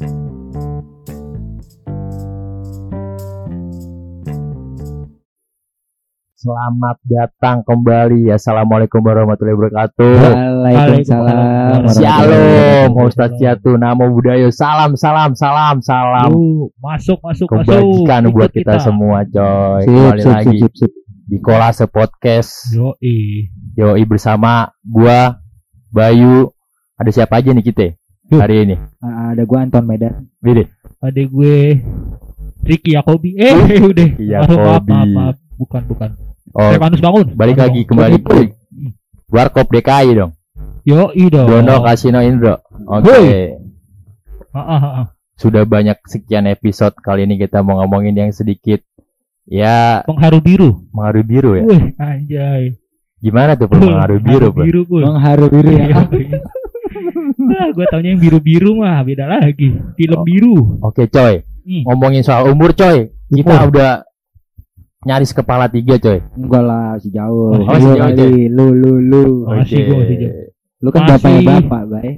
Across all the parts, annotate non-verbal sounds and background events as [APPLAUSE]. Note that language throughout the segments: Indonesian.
Selamat datang kembali. Assalamualaikum warahmatullahi wabarakatuh. Waalaikumsalam. Shalom, Ustaz Ciatu, Namo Buddhaya. Salam, salam, salam, salam. Yuh, masuk masuk Kebajikan masuk. buat Ikut kita, semua, coy. Sip, Kembali sip, lagi sip, sip. di Kolase Podcast. Yoi. Yoi bersama gua, Bayu. Ada siapa aja nih kita. Hari ini? Ah, ada gua Anton Medan. Bidi. Ada gue Ricky Yakobi. Eh, [LAUGHS] udah. Ricky Maaf, maaf, Yakobi. maaf. Bukan, bukan. Oh, Stefanus bangun. balik Bangun, lagi kembali Warkop DKI dong. Yoi dong. Dono Kasino Indro. Oke. Woi. Ah, ah, ah. Sudah banyak sekian episode kali ini kita mau ngomongin yang sedikit ya Pengharu biru. mengaruhi biru ya. Wih, anjay. gimana tuh pengaruh biru, Bro? biru. Mengharu biru ya. [LAUGHS] Nah, gue taunya yang biru-biru mah beda lagi. Film Oh. biru. Oke, coy. Hmm. Ngomongin soal umur, coy. Kita Umur. udah nyaris kepala tiga, coy. Enggak lah, si jauh. Oh, Lu jauh, kali, lu lu lu. Masih gua, masih jauh. Lu kan Masih. bapaknya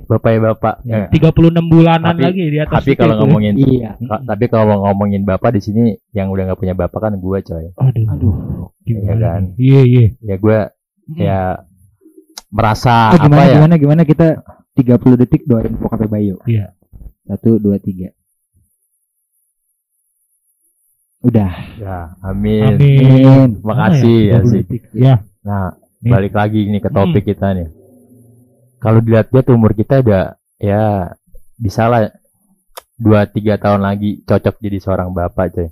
bapak, ya bapak. Ya, Eh, 36 bulanan Tapi- lagi di atas tapi kalau ngomongin Iya. tapi kalau ngomongin bapak di sini yang udah nggak punya bapak kan gua, coy. Aduh. Aduh. Gimana Iya kan? Iya, iya. Ya gua Hmm. ya merasa Oh, gimana apa ya? gimana gimana kita 30 detik doain bokapnya Bayu. Iya. Satu, dua, tiga. Udah. Ya, amin. Amin. Amin. Makasih ya Mana sih. 20 detik? Ya. Nah, Nih. balik lagi nih ke Hmm. topik kita nih. Kalau dilihat-lihat umur kita udah ya bisa lah dua tiga tahun lagi cocok jadi seorang bapak coy.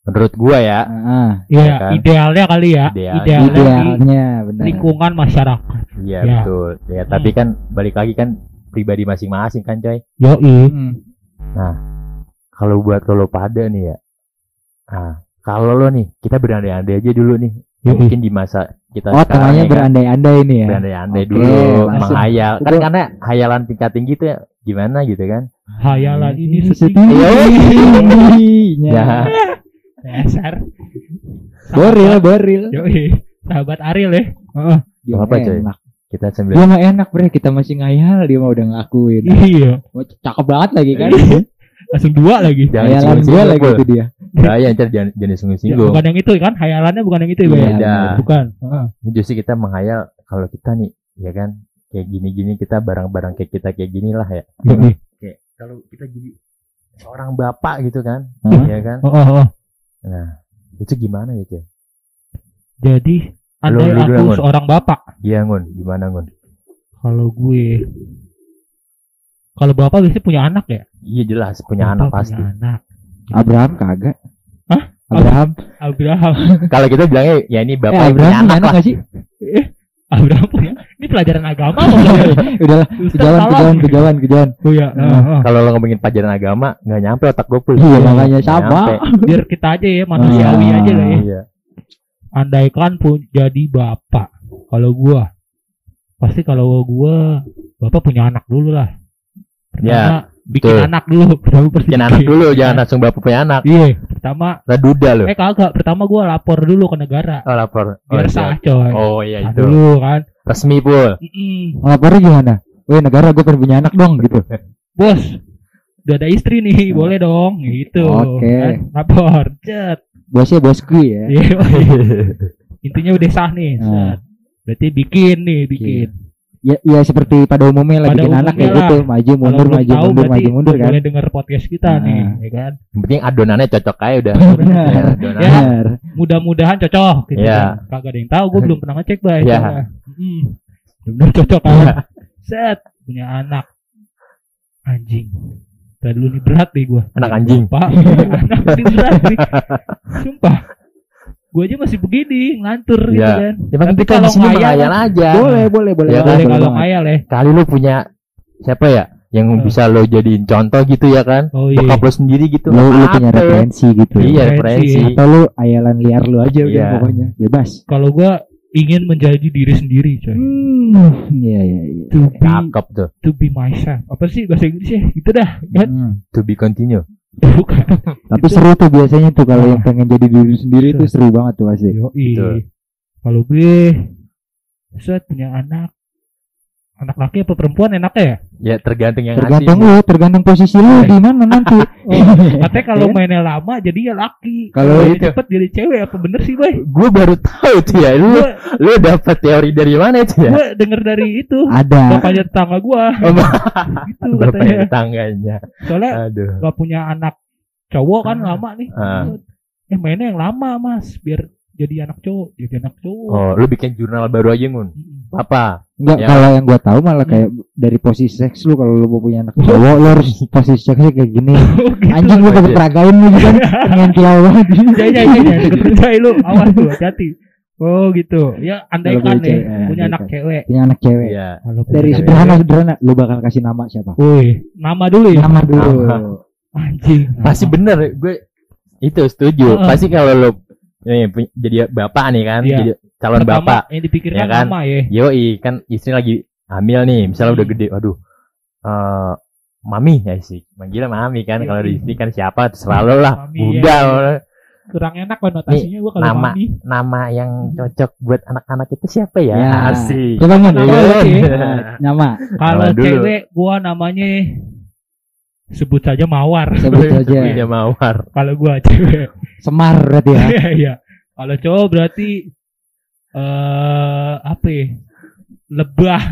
Menurut gua ya, Iya, Ya kan? idealnya kali ya. Idealnya. Idealnya, benar. lingkungan masyarakat. iya Ya. betul. Ya, tapi kan balik lagi kan pribadi masing-masing kan coy. Yoi. Hmm. Kalau buat lo pada nih ya. Nah, kalau lo nih, kita berandai-andai aja dulu nih. Yoi. Mungkin di masa kita Oh, sekarang ya kan, berandai-andai ini ya. berandai-andai Oke, dulu, langsung. menghayal. Kan Itu- karena hayalan tingkat tinggi tuh ya gimana gitu kan. Hayalan ini setinggi. Ya. Dasar. Boril, boril. Yoi. Sahabat Ariel ya. Heeh. Dia Apa, coy? enak. Kita sambil Dia mah enak, bre. Kita masih ngayal, dia mah udah ngakuin. Iya. Wah, cakep banget lagi kan. Langsung dua lagi. Jangan Hayalan singgung-singgung, lagi itu dia. Bahaya ntar jangan jangan Ya, singgung-singgung. bukan yang itu kan? Hayalannya bukan yang itu ya, Bang? Iya, Beda. Bukan. Heeh. Ini justru kita menghayal kalau kita nih, ya kan, kayak gini-gini kita barang-barang kayak kita kayak gini lah ya. Yoi. Kayak kalau kita jadi seorang bapak gitu kan, ya kan. Oh, oh, oh. Nah, itu gimana ya, Cuy? Jadi andai Lu- aku Ngun. seorang bapak, Iya, Ngun. Gimana, Ngun? kalau gue kalau bapak biasanya punya anak ya? Iya jelas punya anak Bapak pasti. Punya anak. Abraham kagak. Hah? Abraham. Abraham. Kalau kita bilangnya ya ini Eh, bapak yang punya Abraham punya anak anak lah. gak Abraham punya. Ini pelajaran agama [LAUGHS] Ustaz kejauhan, salah. kejauhan, kejauhan, kejauhan. Oh iya. Nah. Heeh. Kalau lo ngomongin pelajaran agama nggak nyampe otak gue pul. Iya, makanya sama. Biar kita aja ya manusiawi Ah. aja lah ya. Iya. Andaikan pun jadi bapak. Kalau gua pasti kalau gua bapak punya anak dulu lah. Pertama Ya, bikin betul. anak dulu. [LAUGHS] Pertama Bikin anak dulu, jangan langsung bapak punya anak. Iya. Pertama Lah duda lo. eh kagak. Pertama gua lapor dulu ke negara. Oh, lapor. Oh, Biar sah coy. Oh iya Sah itu. dulu kan. Resmi pul. Mm-mm. Ngelapornya gimana? Weh, negara gue pengen punya anak dong gitu. [LAUGHS] Bos, udah ada istri nih, boleh dong. Gitu. Oke. Kan? Lapor. Cet. Bosnya bosku ya. Iya. [LAUGHS] Intinya udah sah nih. Nah. Berarti bikin nih, bikin. Ya, ya seperti pada umumnya lah Pada bikin anak kayak gitu, maju mundur, maju tahu mundur, maju mundur kan. Boleh denger podcast kita Nah. nih, ya kan? Yang penting adonannya cocok aja udah. Benar. Ya. Ya. Benar. Mudah-mudahan cocok gitu Iya. kan. Kagak ada yang tahu, gue [LAUGHS] belum pernah ngecek, Bay. Iya. Hmm. Benar cocok kan. Set, punya anak. Anjing. Tadi dulu nih berat nih gua. Anak anjing. Pak, [LAUGHS] anak berat nih. Sumpah. Gue aja masih begini, ngantur gitu Iya. kan. Ya kan Tapi kita kalau ngayal- menghayal aja. Boleh, boleh, boleh. Ya, banget, Boleh boleh kalau ngayal ya. Kali lu punya siapa ya yang Hmm. bisa lo jadiin contoh gitu ya kan? Oh iya. Bokap lo sendiri gitu. Lu, lu Apa? punya referensi gitu. Iya, Referensi. Atau lu ayalan liar lu aja udah Iya. pokoknya. Bebas. Kalau gua ingin menjadi diri sendiri, coy. Hmm, iya, iya, iya. To be, Cakep tuh. to be myself. Apa sih bahasa Inggrisnya? Gitu dah, kan? Hmm. To be continue. Bukan. Tapi seru tuh biasanya tuh kalau Ah. yang pengen jadi diri sendiri tuh seru banget tuh pasti. Yoi. Betul. Kalau gue set punya anak anak laki apa perempuan enaknya ya? Ya tergantung yang Tergantung ngasih. lu, tergantung posisi lu di mana nanti. [LAUGHS] [LAUGHS] Katanya kalau Iya. mainnya lama jadi ya laki. Kalau itu- cepet jadi cewek apa bener sih, Bay? Gue baru tahu tuh ya. Lu Gue lu dapat teori dari mana itu ya? gue denger dari itu Ada. bapaknya tetangga gua [LAUGHS] Oh, gitu Bapak katanya. tangganya. Soalnya Aduh. gak punya anak cowok kan lama nih. Ah. Eh mainnya yang lama mas, biar jadi anak cowok, jadi anak cowok. Oh, lu bikin jurnal baru aja, Ngun. Mm-mm. Apa? Enggak, Ya. kalau yang gua tahu malah kayak dari posisi seks lu kalau lu mau punya anak cowok lu harus posisi seksnya kayak gini. [LAUGHS] Oh, gitu. Anjing lu Aja. keperagain lu juga [LAUGHS] pengen banget. Ya ya ya, ya percaya lu, awas tuh, hati-hati. Oh gitu. Ya nih cewek, eh, punya anak cewek. Punya anak cewek. Iya. Kalau punya Dari sederhana sederhana lu bakal kasih nama siapa? Woi, nama dulu ya. Nama dulu. Anjing. Pasti bener, gue itu setuju. Pasti kalau lu eh, pu- jadi bapak nih kan, Iya. jadi calon Pertama bapak. yang dipikirkan Ya kan? nama ya. Yoi, kan istri lagi hamil nih, misalnya udah Hmm. gede, waduh. eh mami ya sih, manggilnya mami kan. Kalau di istri kan siapa lo lah. Mami, Bunda. ya. Kurang enak konotasinya gua kalau nama mami. nama yang cocok buat anak-anak itu siapa ya? Ya. Asik. Coba. Nama Iya. [LAUGHS] Nama Kalau Nama dulu. cewek gua namanya sebut saja Mawar. sebut Iya aja. mawar. Kalau gua cewek. Semar berarti ya. Iya, iya. Kalau cowok berarti eh apa ya? Lebah.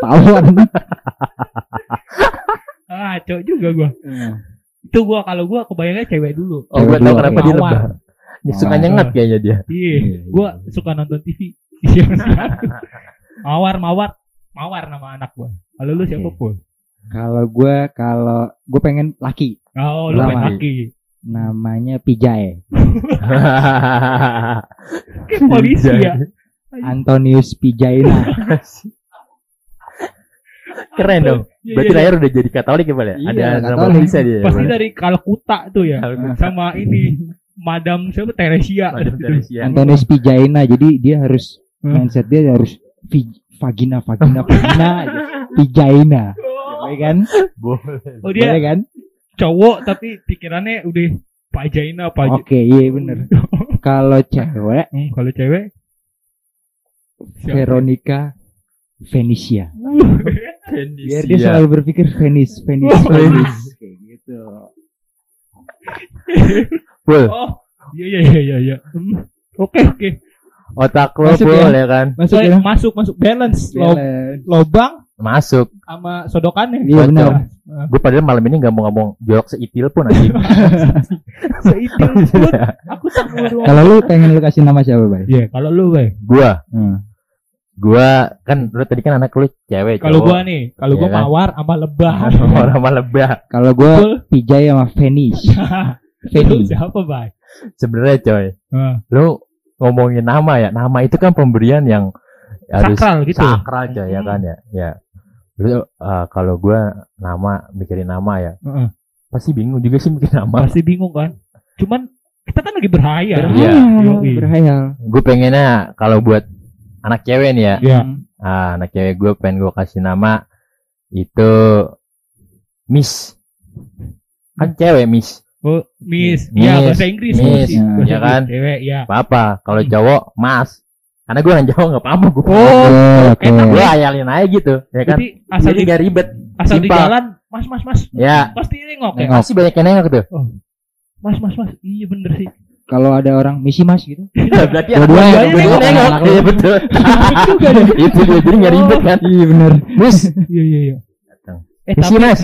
Tawon. ah, cowok juga gua. Itu gua kalau gua kebayangnya cewek dulu. Oh, Cewek tau dulu, kenapa dia Mawar. lebah. Dia suka Mawar. nyengat kayaknya dia. Iya, Iya, gua iya. suka nonton TV. Iya. [LAUGHS] mawar, mawar. Mawar nama anak gua. Kalau lu siapa, Oke. Kalau gua kalau gua pengen laki Oh, lu main laki. namanya Pijay. Kayak polisi ya. Antonius Pijaina. [LAUGHS] Keren dong. Iya, Berarti iya, iya. lahir udah jadi Katolik ya, Bal ya? Iya, Ada nama bisa dia. Pasti dari Kalkuta tuh ya. Kalkuta. Sama ini Madam siapa Teresia. Madam Teresia. Antonius Pijaina. Jadi dia harus mindset dia harus vagina vagina vagina. [LAUGHS] Pijaina. Boleh kan? [LAUGHS] Boleh. Oh dia Boleh kan? cowok tapi pikirannya udah Pajaina Paj. Oke, iya bener. [LAUGHS] Kalau cewek Hmm, kalau cewek siapa? Veronica Venetia. [LAUGHS] Biar dia Iya. selalu berpikir Venice, Venice, Oh, Venice. Kayak gitu. Oh, iya iya iya iya iya. Hmm. Oke oke. otak lo Masuk ya? ya kan? Masuk ya? masuk masuk balance Lo- Balance. lobang Masuk. sama sodokannya. Iya benar. Gue padahal malam ini nggak mau ngomong jorok seitil pun anjing. [LAUGHS] Seitil pun aku. Kalau lu pengen lu kasih nama siapa, Bay? Iya, kalau lu, Bay. gua, Hmm. gua kan lu tadi kan anak lu cewek. Kalau gua nih, kalau Iya gua kan? mawar sama lebah. [LAUGHS] orang mah lebah. Kalau gua. Pijay sama Venice. [LAUGHS] Lu Venice. siapa, Bay? Sebenarnya coy, Nah, lu ngomongin nama ya. Nama itu kan pemberian yang harus sakral gitu. sakral coy ya Hmm. kan ya. Ya. Lu eh, kalau gua nama mikirin nama ya, Heeh. pasti bingung juga sih mikirin nama. Pasti bingung kan? Cuman kita kan lagi berhaya. Iya. Yoi. Berhayal. Gue pengennya kalau buat anak cewek nih ya, Iya. ah, anak cewek gue pengen gue kasih nama itu Miss. Kan cewek Miss. Oh, Miss. Miss. Iya, bahasa Inggris. Miss. Ya Inggris. kan? Cewek, ya. Apa? Kalau Hmm. cowok Mas. Karena gue orang Jawa nggak apa-apa gue. Oh, Oke, enak. oke. gue ayalin aja gitu, ya kan? Jadi asal Jadi di, gak ribet. asal di simpel. jalan, Mas, Mas, Mas. Ya, Pasti nengok ya. Pasti banyak yang nengok tuh. Mas, Mas, Mas. Iya bener sih. Kalau ada orang misi Mas gitu. [LAUGHS] Berarti Dua-duanya anak gue nengok. Iya betul. [LAUGHS] juga [LAUGHS] nih. Itu dia jadi nggak ribet kan? Iya bener. Miss. Iya, iya, iya. Datang. Eh, Misi tapi, Mas.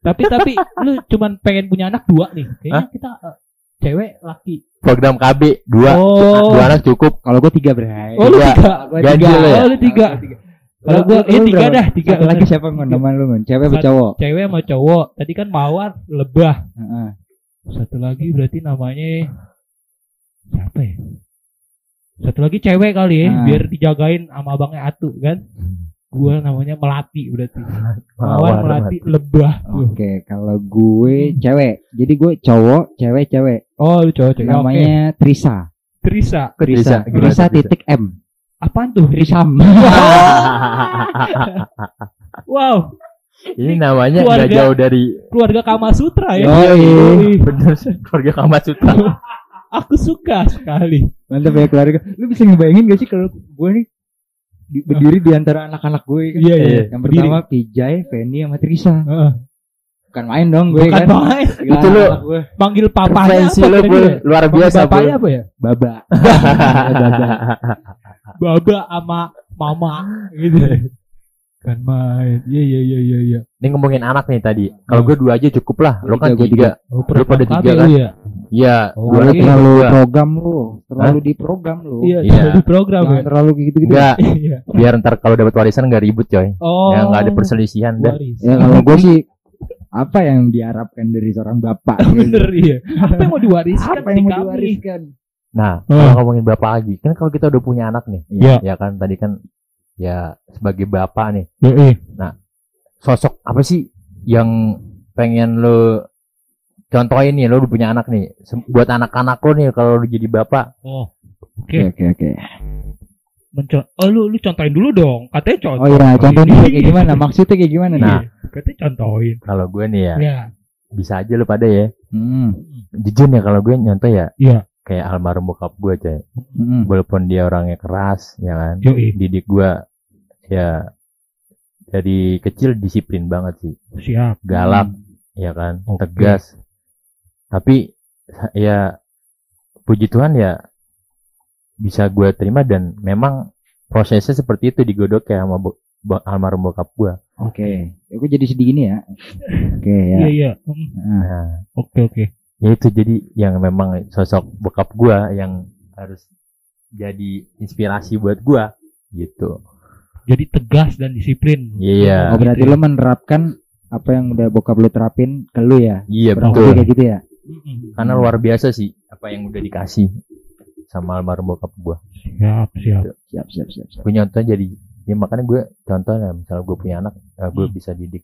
Tapi, tapi, lu cuman pengen punya anak dua nih. Kayaknya kita eh, cewek, laki. Program KB dua. Oh. Dua anak cukup. Kalau gua tiga berhayal. Oh, lu Tiga. tiga. Gua Ganjil tiga. ya? Oh, lu tiga. Kalau lu- iya lu tiga dah, tiga. Satu lagi siapa ngon? Nama lu ngon? Cewek Satu. cowok? Cewek sama cowok. Tadi kan mawar, lebah. Satu lagi berarti namanya siapa ya? Satu lagi cewek kali ya, Nah. biar dijagain sama abangnya Atu kan. Gua namanya Melati berarti. [LAUGHS] Mawar, Melati, lebah. Oke, kalau gue cewek. Jadi gue cowok, cewek, cewek. Oh, lu cowok cewek. Namanya Trisa. Trisa. Trisa. Trisa, Trisa titik M. Apaan tuh? Trisam. [LAUGHS] Wow, Ini namanya nggak Keluarga. jauh dari keluarga Kama Sutra ya. Yoi. bener keluarga Kama Sutra. [LAUGHS] Aku suka sekali. Mantap ya keluarga. Lu bisa ngebayangin gak sih kalau gue nih di- berdiri di antara anak-anak gue kan. Iya, iya. Yang pertama Pijay, Penny sama Trisa. Heeh. Bukan main dong gue Bukan kan. main. Gila, Itu lu- gue. Panggil papanya Preferensi apa lu luar biasa bapaknya Bul. apa ya? Baba. [LAUGHS] [LAUGHS] Baba sama mama gitu. [LAUGHS] Kan main. Iya iya iya iya iya. Ini ngomongin anak nih tadi. Kalau gue dua aja cukup lah. Lo kan Tiga, gua tiga. Oh, Lu pada tiga kan? lu ya? Iya. Oh, Lu lagi terlalu dua. program lu, terlalu di program lu. Iya, Iya. di program ya. Terlalu gitu-gitu. Enggak. [LAUGHS] Iya. Biar ntar kalau dapat warisan nggak ribut coy. Oh. Ya nggak ada perselisihan dah. Waris. Ya kalau gue sih apa yang diharapkan dari seorang bapak? [LAUGHS] Bener iya. Apa yang mau diwariskan Apa yang mau diwariskan? Nah, Oh. kalau ngomongin bapak lagi, kan kalau kita udah punya anak nih, Iya. ya kan tadi kan ya sebagai bapak nih, Iya. sosok apa sih yang pengen lo contohin nih, lo udah punya anak nih, buat anak-anak lo nih kalau lo jadi bapak, Oh. Oke Oke. oke oke. Menco- oh lu lu contohin dulu dong. Katanya contoh. Oh iya, contohnya kayak gimana? Maksudnya kayak gimana nih? Nah. Katanya contohin. kalau gue nih ya, Ya. bisa aja lo pada ya, Hmm. jujur ya kalau gue nyontoh ya, Iya. kayak almarhum bokap gue coy, Hmm. walaupun dia orangnya keras, ya kan, Yoi. didik gue ya dari kecil disiplin banget sih. Siap. galak Hmm. ya kan Oke. tegas tapi ya puji Tuhan ya bisa gue terima dan memang prosesnya seperti itu digodok ya sama bo- bo- almarhum bokap gue Oke. Aku jadi sedih gini ya. Oke ya. Iya iya. Nah Oke oke. ya itu jadi yang memang sosok bokap gue yang harus jadi inspirasi buat gue gitu Jadi tegas dan disiplin. Iya. oh berarti lo menerapkan apa yang udah bokap lo terapin ke lu ya? iya Kurang betul kayak gitu ya? Karena luar biasa sih apa yang udah dikasih sama almarhum bokap gue Siap siap. Siap siap siap. siap. gue nyontoh jadi ya makanya gue contohnya misalnya gue punya anak eh, gue Hmm. bisa didik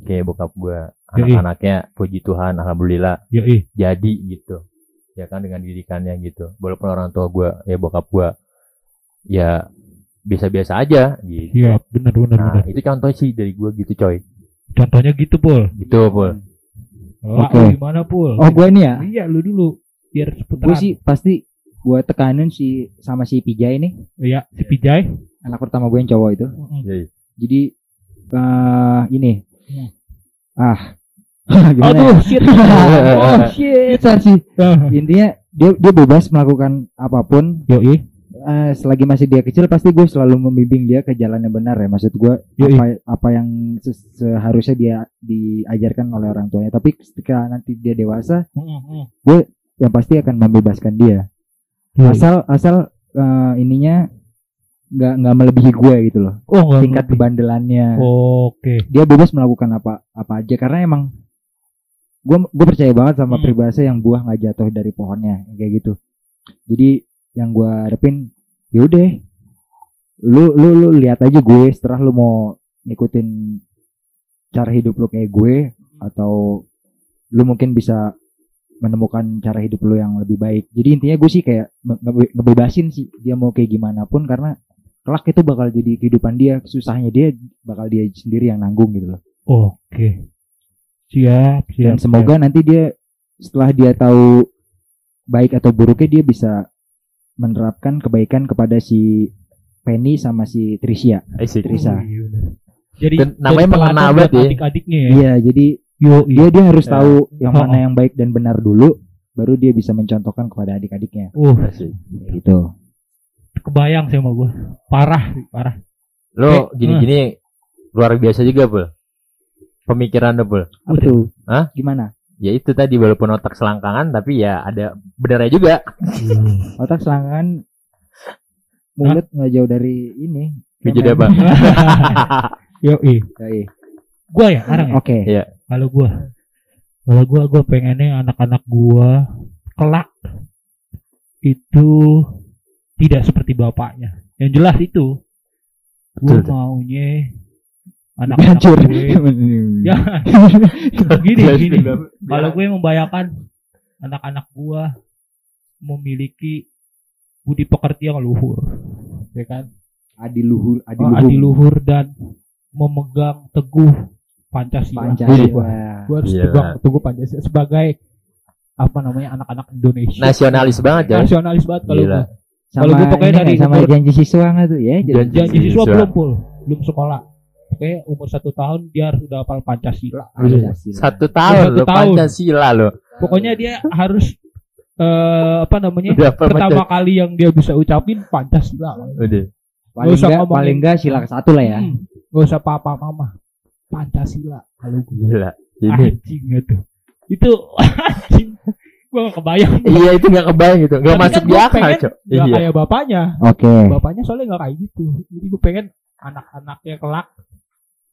kayak bokap gue anak-anaknya puji Tuhan alhamdulillah Yoi. jadi gitu ya kan dengan didikannya gitu walaupun orang tua gue ya bokap gue ya biasa-biasa aja gitu Siap. Benar benar nah benar. itu contoh sih dari gue gitu coy Contohnya gitu pul. gitu pul Oh, Oke. Gimana pul? Oh gue ini ya? Iya lu dulu. Biar Gue seputaran. sih pasti gue tekanin si sama si Pijay nih Iya. Si Pijay. anak pertama gue yang cowok itu. Mm-mm. Jadi, Jadi eh ini Hmm. ah [LAUGHS] gimana ya? Aduh shit. [LAUGHS] oh shit. Ah. intinya dia dia bebas melakukan apa pun Yoi. Eh, selagi masih dia kecil pasti gue selalu membimbing dia ke jalan yang benar ya maksud gue Yoi. apa apa yang se- seharusnya dia diajarkan oleh orang tuanya tapi ketika nanti dia dewasa Mm-mm. yang pasti akan membebaskan dia Yoi. asal asal eh, ininya nggak nggak melebihi gue gitu loh Oh tingkat kebandelannya Oke. dia bebas melakukan apa apa aja karena emang gue gue percaya banget sama Hmm. peribahasa yang buah nggak jatuh dari pohonnya kayak gitu jadi yang gue harapin yaudah lu lu lu lihat aja gue setelah lu mau ngikutin cara hidup lu kayak gue atau lu mungkin bisa menemukan cara hidup lu yang lebih baik jadi intinya gue sih kayak nge- nge- ngebebasin sih dia mau kayak gimana pun karena kelak itu bakal jadi kehidupan dia susahnya dia bakal dia sendiri yang nanggung gitu loh Oke. Siap siap. dan semoga nanti dia setelah dia tahu baik atau buruknya dia bisa menerapkan kebaikan kepada si Penny sama si Tricia. Trisa. Oh, iya. Jadi Dan namanya jadi mengena teladan banget buat ya. Adik-adiknya ya. iya jadi Yo, dia dia harus Ya. tahu yang mana oh. yang baik dan benar dulu baru dia bisa mencontohkan kepada adik-adiknya Uh, Asik. gitu kebayang sih sama gue. Parah, parah. lo Eh, gini-gini luar biasa juga pul pemikiran lo pul apa Hah? gimana ya itu tadi walaupun otak selangkangan tapi ya ada benarnya juga otak selangkangan mulut nggak jauh dari ini jadi apa [LAUGHS] Yo, Oke. Gua ya, sekarang ya. Oke. Iya. Kalau gua, kalau gua, gua pengennya anak-anak gua kelak itu tidak seperti bapaknya. Yang jelas itu, gua maunya anak-anak Hancur. gue. Ya, [LAUGHS] gini, gini. Kalau gue membayangkan anak-anak gua memiliki budi pekerti yang luhur, ya kan? Adiluhur, Oh, adiluhur. dan memegang teguh Pancasila. Pancasila. Gue harus Gila. pegang teguh Pancasila sebagai apa namanya anak-anak Indonesia. nasionalis banget ya Nasionalis banget kalau gua. Kalau sama gua pokoknya dari nggak, sama umur- janji siswa nggak tuh ya Janji Janji siswa siswa. belum pul, belum sekolah. Oke, umur satu tahun dia harus udah hafal Pancasila. Pancasila. Satu tahun Satu lo tahun. Pancasila lo. Pokoknya dia harus eh apa namanya? Udah apa Pertama kali yang dia bisa ucapin Pancasila. Udah. paling Nggak usah nggak ngomongin. paling nggak sila ke satu lah ya Hmm, Gak usah papa mama. Pancasila kalau gue Gila. Ini. anjing gitu. Itu anjing. Gua gak kebayang. Iya itu nggak kebayang gitu. Tapi masuk kan di gua akal, Cok. Gak Iya. kayak bapaknya. oke Bapaknya soalnya gak kayak gitu. Jadi gue pengen anak-anaknya kelak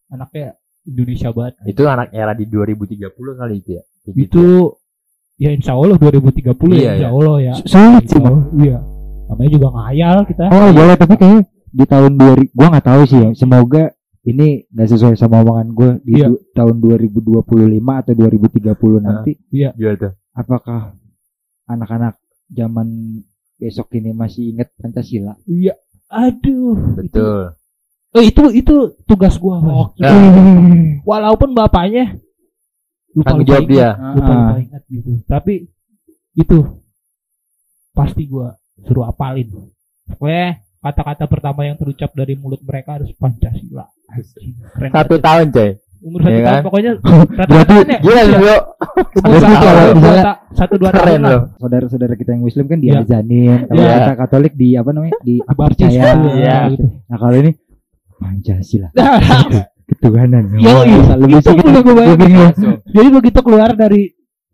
anaknya Indonesia banget. Itu anak era di 2030 kali itu ya. Gitu. Itu ya insya Allah 2030 Iya, ya insya iya. Allah ya. Insya Allah, iya. Namanya juga ngayal kita. oh boleh tapi kayaknya di tahun 2000 gua nggak tahu sih ya semoga ini nggak sesuai sama omongan gue di Iya. du- tahun 2025 atau 2030 nanti Gimana tuh? apakah anak-anak zaman besok ini masih ingat Pancasila Iya. Aduh. Betul. Eh itu itu tugas gua. Mas. Nah, Walaupun bapaknya lupa tanggung jawab dia. lupa Ah. lupa ingat gitu. Tapi itu pasti gua suruh apalin. Pokoknya kata-kata pertama yang terucap dari mulut mereka harus Pancasila. Keren Satu banget. tahun coy. umur satu Iya tahun kan? pokoknya [LAUGHS] Berarti rata-rata ya Gila iya, lo. umur Berarti satu dua satu dua Keren tahun lah. saudara-saudara kita yang muslim kan Iya. diazanin kalau Iya. kita katolik di apa namanya di Baptis percaya tuh, Iya. gitu. nah kalau ini Pancasila [LAUGHS] ketuhanan lebih itu gua bayangin. gua bingung. Langsung. Jadi begitu keluar dari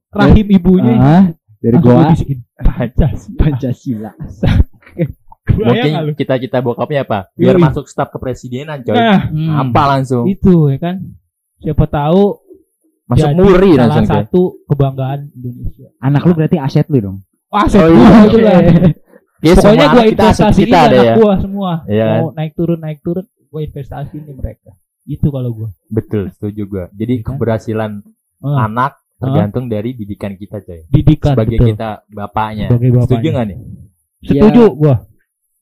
rahim ibunya Ah, dari dibisikin Pancasila. Pancasila [LAUGHS] Mungkin cita-cita bokapnya apa? Biar Yoi. masuk staf kepresidenan coy. Nah, Apa langsung? itu ya kan. Siapa tahu Masuk jadi muri salah langsung satu kebanggaan Indonesia. anak lu berarti aset lu dong Wah, Oh, saya iya. itu lah. Ya, Pokoknya semua gua aset investasiin kita ada anak ya. gua semua. Iya kan? Mau naik turun naik turun, gua investasiin di mereka. Itu kalau gua. Betul, setuju gua. Jadi kan? keberhasilan Ah, anak tergantung dari didikan kita coy. didikan Sebagai betul. kita bapaknya. Sebagai bapaknya. Setuju nggak nih? Setuju gua.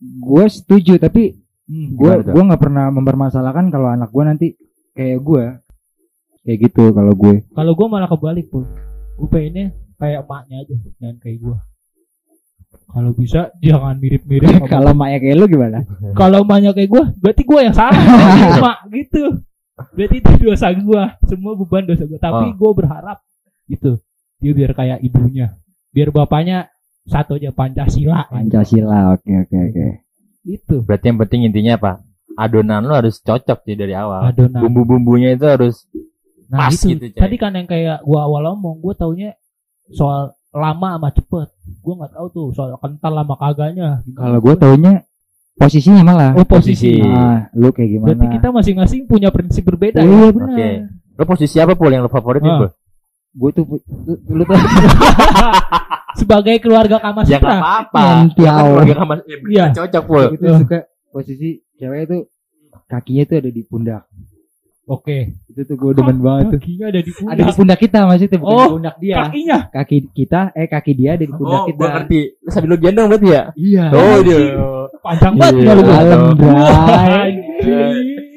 gue setuju tapi Hmm. gue tuh? gue nggak pernah mempermasalahkan kalau anak gue nanti kayak gue kayak gitu kalau gue Kalau gua malah kebalik, Pul. Gua pengennya kayak emaknya aja, jangan kayak gua. Kalau bisa jangan mirip-mirip [LAUGHS] kalau maknya kayak lu gimana [LAUGHS] kalau emaknya kayak gua, berarti gua yang salah. [LAUGHS] Emak gitu. Berarti itu dosa gua, semua beban dosa gua. Tapi Oh. gua berharap gitu. Dia biar kayak ibunya. Biar bapaknya satu aja Pancasila. Pancasila oke oke oke Itu. Berarti yang penting intinya apa? Adonan lu harus cocok sih dari awal. Adonan. Bumbu-bumbunya itu harus Nah, pas itu. gitu, coy. Tadi kan yang kayak gua awal ngomong, gua taunya soal lama sama cepet. Gua nggak tahu tuh soal kental sama kagaknya. kalau gue taunya posisinya malah oh posisi. Posisi. ah lu kayak gimana Berarti kita masing-masing punya prinsip berbeda. iya ya? benar Oke. Lo posisi apa pul yang lo favoritin Ah. pul? gue tuh lu, lu tuh [LAUGHS] Sebagai keluarga Kama Ya nggak apa-apa. Ya kan keluarga kamar eh, Iya. cocok pul. gue tuh suka posisi cewek itu kakinya tuh ada di pundak Oke. itu tuh gue demen banget tuh Kakinya ada di pundak. ada di pundak kita maksudnya bukan Oh, di pundak dia Kakinya. kaki kita eh kaki dia ada di pundak Oh, kita gua ngerti. Lu sambil lu gendong berarti ya? iya Oh, dia. Panjang banget Iya. lu? Dalam.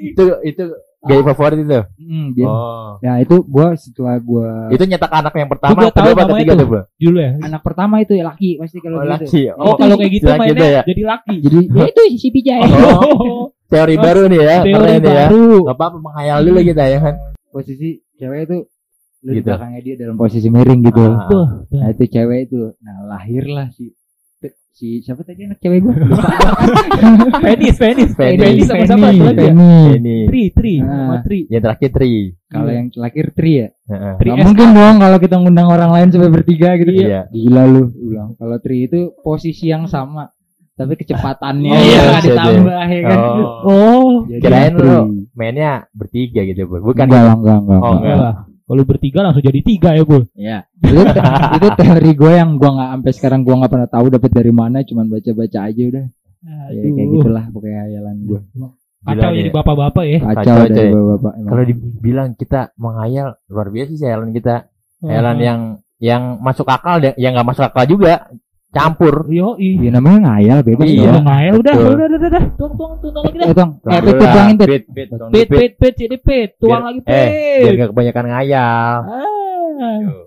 Itu itu gaya favorit itu. Hmm, dia- Oh. Nah itu gua setelah gua Itu nyetak anak yang pertama, gua tahu kedua apa ketiga tuh. Bro? Dulu ya. anak pertama itu ya laki pasti kalau Oh, gitu. laki. Oh, kalau kayak gitu mainnya ya. jadi laki. Jadi ya itu si Pijay. Oh, [LAUGHS] Teori baru nih ya, teori keren ya. baru. Gak apa-apa menghayal dulu kita ya kan. Posisi cewek itu lu di Gitu. belakangnya dia dalam posisi miring gitu. Ah. Wah, Nah itu cewek itu. Nah lahirlah si si siapa tadi anak cewek gua? penis, penis, Penis. penis sama siapa? Ya? Penny. Ini Tri, tri, sama tri. yang terakhir Tri. Kalau Iya. yang lahir Tri ya. Heeh. Tri Nggak mungkin dong kalau kita ngundang orang lain sampai bertiga gitu. Iya. Gila lu, lu bilang. Kalau Tri itu posisi yang sama, tapi kecepatannya Oh, ya, iya, ditambah ya kan. Oh. Oh, Jadi Kirain lu mainnya bertiga gitu, Bro. Bukan enggak, enggak, enggak, Oh, enggak. enggak. Kalau bertiga langsung jadi tiga ya, Bu. Ya, itu, [LAUGHS] itu teori gue yang gue nggak sampai sekarang gue nggak pernah tahu dapat dari mana, cuman baca-baca aja udah. Ya, kayak gitulah pokoknya hayalan gue. Kacau jadi bapak-bapak ya. Kacau Kacau, dari coy. bapak-bapak. Kalau dibilang kita menghayal luar biasa sih hayalan kita. Hmm. Hayalan yang yang masuk akal dan yang nggak masuk akal juga campur. Yo, Ya namanya ngayal bebas Iya. dong. Udah, udah, udah, udah, udah, tuang, tuang, tuang lagi dah. Eh, tong, eh, Tuang pit, dulu pit, tuangin pit. Pit, pit, tuang Pit, dulu, pit. pit, pit, jadi pit, tuang Biar- lagi Eh, biar pit. nggak kebanyakan ngayal. Ah.